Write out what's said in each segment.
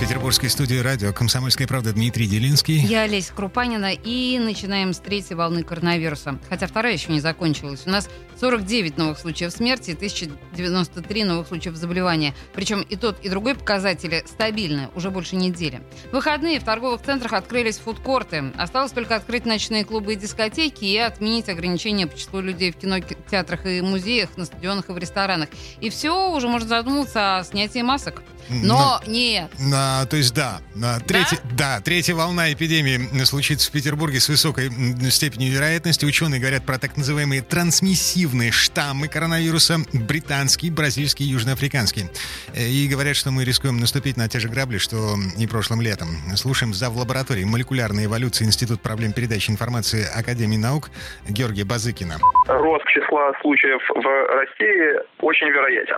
Петербургской студии радио «Комсомольская правда» Дмитрий Делинский. Я Олеся Крупанина. И начинаем с третьей волны коронавируса. Хотя вторая еще не закончилась. У нас 49 новых случаев смерти, 1093 новых случаев заболевания. Причем и тот, и другой показатели стабильны уже больше недели. В выходные в торговых центрах открылись фудкорты. Осталось только открыть ночные клубы и дискотеки и отменить ограничения по числу людей в кинотеатрах и музеях, на стадионах и в ресторанах. И все, уже можно задуматься о снятии масок. Но, Но нет. А, то есть да, третья, да? да, третья волна эпидемии случится в Петербурге с высокой степенью вероятности. Ученые говорят про так называемые трансмиссивные штаммы коронавируса, британский, бразильский, южноафриканский. Э, и говорят, что мы рискуем наступить на те же грабли, что и прошлым летом. Слушаем зав. лаборатории молекулярной эволюции Институт проблем передачи информации Академии наук Георгия Базыкина. Рост числа случаев в России очень вероятен.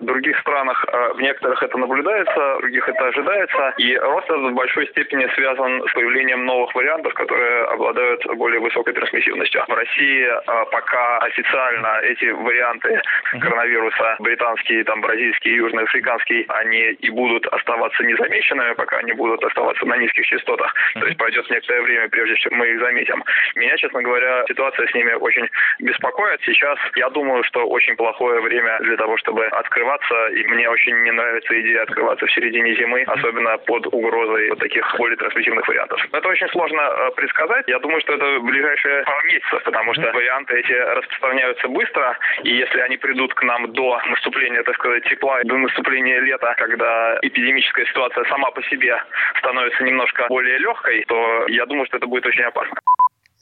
В других странах, в некоторых это наблюдается наблюдается, других это ожидается. И рост в большой степени связан с появлением новых вариантов, которые обладают более высокой трансмиссивностью. В России а, пока официально эти варианты коронавируса, британский, там, бразильский, южноафриканский, они и будут оставаться незамеченными, пока они будут оставаться на низких частотах. То есть пройдет некоторое время, прежде чем мы их заметим. Меня, честно говоря, ситуация с ними очень беспокоит. Сейчас я думаю, что очень плохое время для того, чтобы открываться, и мне очень не нравится идея открываться в середине зимы, особенно под угрозой вот таких более трансмиссивных вариантов. Это очень сложно э, предсказать. Я думаю, что это ближайшие пару месяцев, потому что варианты эти распространяются быстро, и если они придут к нам до наступления, так сказать, тепла, до наступления лета, когда эпидемическая ситуация сама по себе становится немножко более легкой, то я думаю, что это будет очень опасно.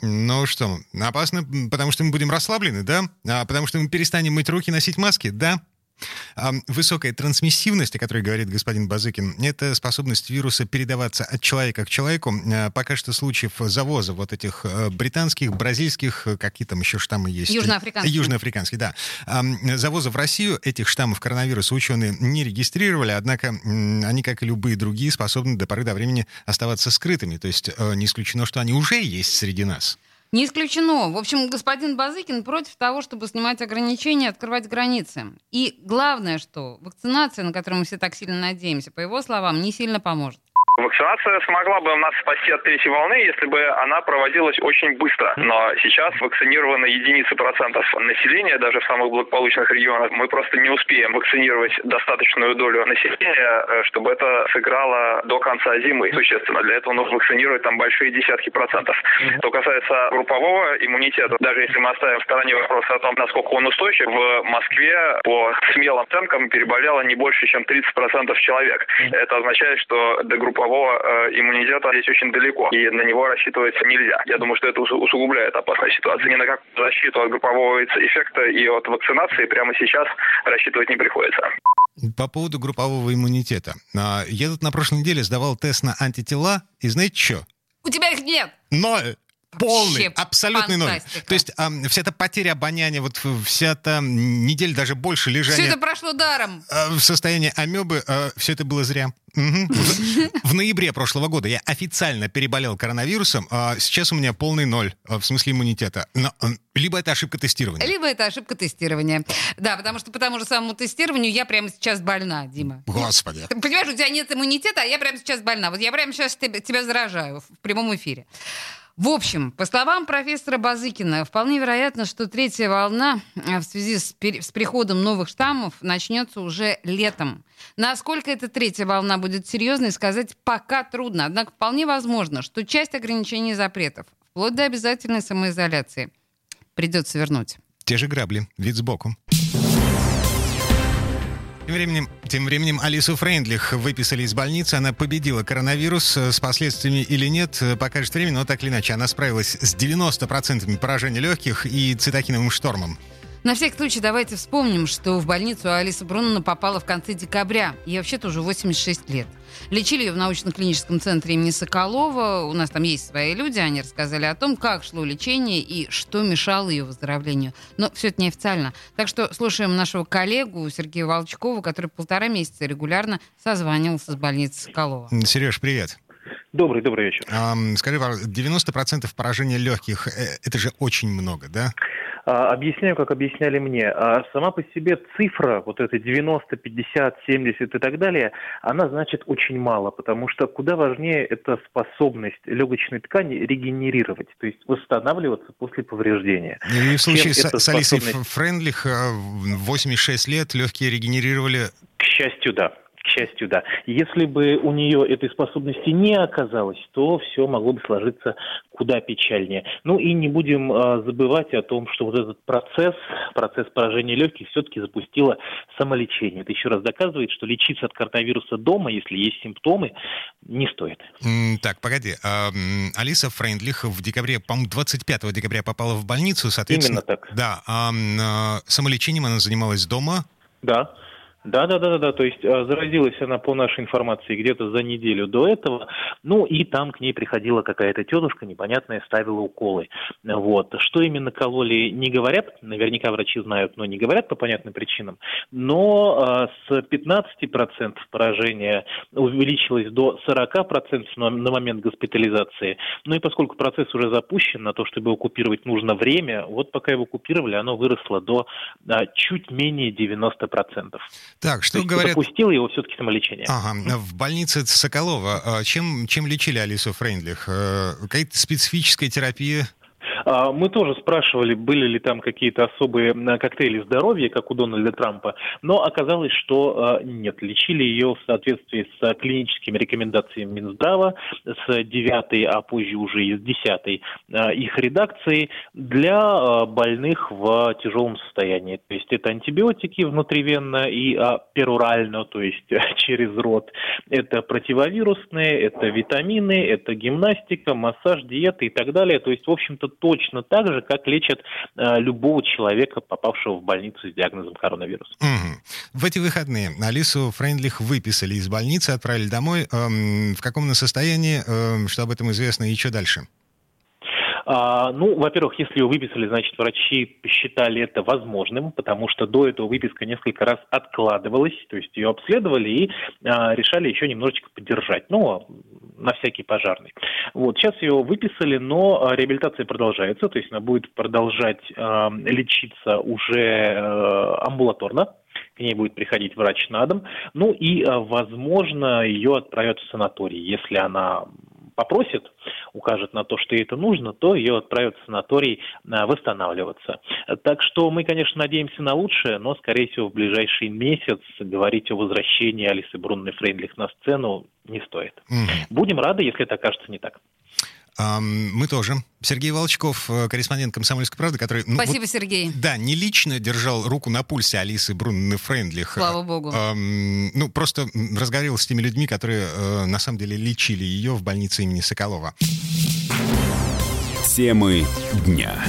Ну что, опасно, потому что мы будем расслаблены, да? А потому что мы перестанем мыть руки, носить маски, да? Высокая трансмиссивность, о которой говорит господин Базыкин, это способность вируса передаваться от человека к человеку. А, пока что случаев завоза вот этих э, британских, бразильских, э, какие там еще штаммы есть? Южноафриканские. Южноафриканские, да. Завоза в Россию этих штаммов коронавируса ученые не регистрировали, однако они, как и любые другие, способны до поры до времени оставаться скрытыми. То есть э, не исключено, что они уже есть среди нас. Не исключено. В общем, господин Базыкин против того, чтобы снимать ограничения, открывать границы. И главное, что вакцинация, на которую мы все так сильно надеемся, по его словам, не сильно поможет. Вакцинация смогла бы нас спасти от третьей волны, если бы она проводилась очень быстро. Но сейчас вакцинированы единицы процентов населения, даже в самых благополучных регионах. Мы просто не успеем вакцинировать достаточную долю населения, э, чтобы это сыграло до конца зимы. Существенно. Для этого нужно вакцинировать там большие десятки процентов. Что касается группового иммунитета, даже если мы оставим в стороне вопрос о том, насколько он устойчив, в Москве по смелым оценкам переболело не больше, чем 30% человек. Это означает, что до группового группового э, иммунитета здесь очень далеко, и на него рассчитывать нельзя. Я думаю, что это усугубляет опасность ситуации. Ни на какую защиту от группового эффекта и от вакцинации прямо сейчас рассчитывать не приходится. По поводу группового иммунитета. А, я тут на прошлой неделе сдавал тест на антитела, и знаете что? У тебя их нет! Ноль! Полный, абсолютный фантастика. ноль. То есть а, вся эта потеря обоняния, вот вся эта неделя, даже больше лежания... Все это прошло даром. А, в состоянии амебы, а, все это было зря. Угу. В, ноябре прошлого года я официально переболел коронавирусом, а сейчас у меня полный ноль, в смысле иммунитета. Но, либо это ошибка тестирования. Либо это ошибка тестирования. Да, потому что по тому же самому тестированию я прямо сейчас больна, Дима. Господи. Ты понимаешь, у тебя нет иммунитета, а я прямо сейчас больна. Вот я прямо сейчас тебя заражаю в прямом эфире. В общем, по словам профессора Базыкина, вполне вероятно, что третья волна э, в связи с, с приходом новых штаммов начнется уже летом. Насколько эта третья волна будет серьезной, сказать пока трудно. Однако вполне возможно, что часть ограничений и запретов, вплоть до обязательной самоизоляции, придется вернуть. Те же грабли, вид сбоку. Тем временем, тем временем Алису Фрейндлих выписали из больницы. Она победила коронавирус. С последствиями или нет, покажет время, но так или иначе. Она справилась с 90% поражения легких и цитокиновым штормом. На всякий случай давайте вспомним, что в больницу Алиса Брунна попала в конце декабря. Ей вообще-то уже 86 лет. Лечили ее в научно-клиническом центре имени Соколова. У нас там есть свои люди, они рассказали о том, как шло лечение и что мешало ее выздоровлению. Но все это неофициально. Так что слушаем нашего коллегу Сергея Волчкова, который полтора месяца регулярно созванивался с больницей Соколова. Сереж, привет. Добрый, добрый вечер. Скажи, 90% поражения легких, э, это же очень много, да? А, объясняю, как объясняли мне. А сама по себе цифра, вот эта 90, 50, 70 и так далее, она значит очень мало, потому что куда важнее это способность легочной ткани регенерировать, то есть восстанавливаться после повреждения. И в случае с, с Алисой Френдлих 86 лет легкие регенерировали? К счастью, да. К счастью, да. Если бы у нее этой способности не оказалось, то все могло бы сложиться куда печальнее. Ну и не будем э, забывать о том, что вот этот процесс, процесс поражения легких все-таки запустило самолечение. Это еще раз доказывает, что лечиться от коронавируса дома, если есть симптомы, не стоит. Так, погоди. А, Алиса Фрейндлих в декабре, по-моему, 25 декабря попала в больницу, соответственно... Именно так. Да. А, а самолечением она занималась дома? Да. Да, да, да, да, да. То есть э, заразилась она по нашей информации где-то за неделю до этого. Ну и там к ней приходила какая-то тетушка непонятная, ставила уколы. Вот. Что именно кололи, не говорят. Наверняка врачи знают, но не говорят по понятным причинам. Но э, с 15% поражения увеличилось до 40% на, момент госпитализации. Ну и поскольку процесс уже запущен, на то, чтобы его купировать, нужно время. Вот пока его купировали, оно выросло до э, чуть менее 90%. Так, что То говорят... Допустил его все-таки самолечение. Ага, в больнице Соколова а чем, чем лечили Алису Фрейндлих? Э, какая-то специфическая терапия? А, мы тоже спрашивали, были ли там какие-то особые коктейли здоровья, как у Дональда Трампа, но оказалось, что а, нет. Лечили ее в соответствии с клиническими рекомендациями Минздрава, с 9, а позже уже и с 10 а, их редакции для больных в тяжелом состоянии. То есть это антибиотики внутривенно и перурально, то есть через рот. Это противовирусные, это витамины, это гимнастика, массаж, диета и так далее. То есть, в общем-то, точно так же, как лечат э, любого человека, попавшего в больницу с диагнозом коронавирус. Угу. В эти выходные Алису Френдлих выписали из больницы, отправили домой. Эм, в каком она состоянии, эм, что об этом известно, и что дальше? А, ну, во-первых, если ее выписали, значит, врачи посчитали это возможным, потому что до этого выписка несколько раз откладывалась, то есть ее обследовали и а, решали еще немножечко поддержать, ну, на всякий пожарный. Вот, сейчас ее выписали, но а, реабилитация продолжается, то есть она будет продолжать а, лечиться уже а, амбулаторно, к ней будет приходить врач на дом, ну и, возможно, ее отправят в санаторий, если она попросит, укажет на то, что ей это нужно, то ее отправят в санаторий а, восстанавливаться. Так что мы, конечно, надеемся на лучшее, но, скорее всего, в ближайший месяц говорить о возвращении Алисы Брунны Фрейндлих на сцену не стоит. Mm. Будем рады, если это окажется не так. Мы тоже. Сергей Волчков, э, корреспондент «Комсомольской правды», который... Ну, Спасибо, вот, Сергей. Да, не лично держал руку на пульсе Алисы Брунны Френдлих. Слава богу. Эм, ну, просто разговаривал с теми людьми, которые э, на самом деле лечили ее в больнице имени Соколова. Темы дня.